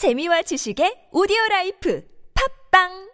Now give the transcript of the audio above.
재미와 지식의 오디오 라이프 팝빵!